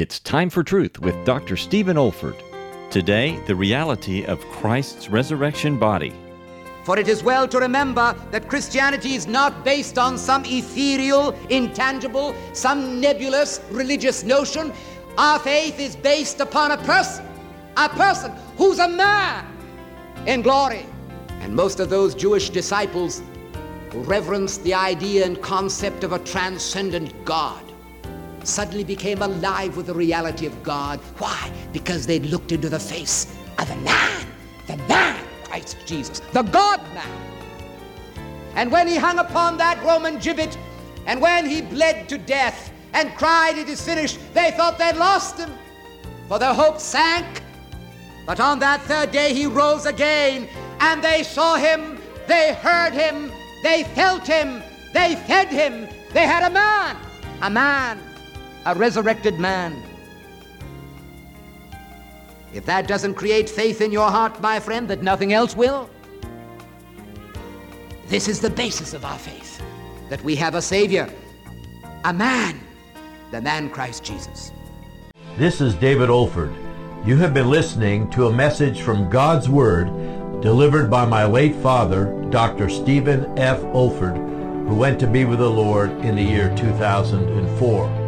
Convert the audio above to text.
It's time for truth with Dr. Stephen Olford. Today, the reality of Christ's resurrection body. For it is well to remember that Christianity is not based on some ethereal, intangible, some nebulous religious notion. Our faith is based upon a person, a person who's a man in glory. And most of those Jewish disciples reverenced the idea and concept of a transcendent God suddenly became alive with the reality of God. Why? Because they'd looked into the face of the man, the man, Christ Jesus, the God man. And when he hung upon that Roman gibbet, and when he bled to death and cried, It is finished, they thought they'd lost him, for their hope sank. But on that third day he rose again, and they saw him, they heard him, they felt him, they fed him. They had a man, a man a resurrected man. If that doesn't create faith in your heart, my friend, that nothing else will, this is the basis of our faith that we have a Savior, a man, the man Christ Jesus. This is David Olford. You have been listening to a message from God's Word delivered by my late father, Dr. Stephen F. Olford, who went to be with the Lord in the year 2004.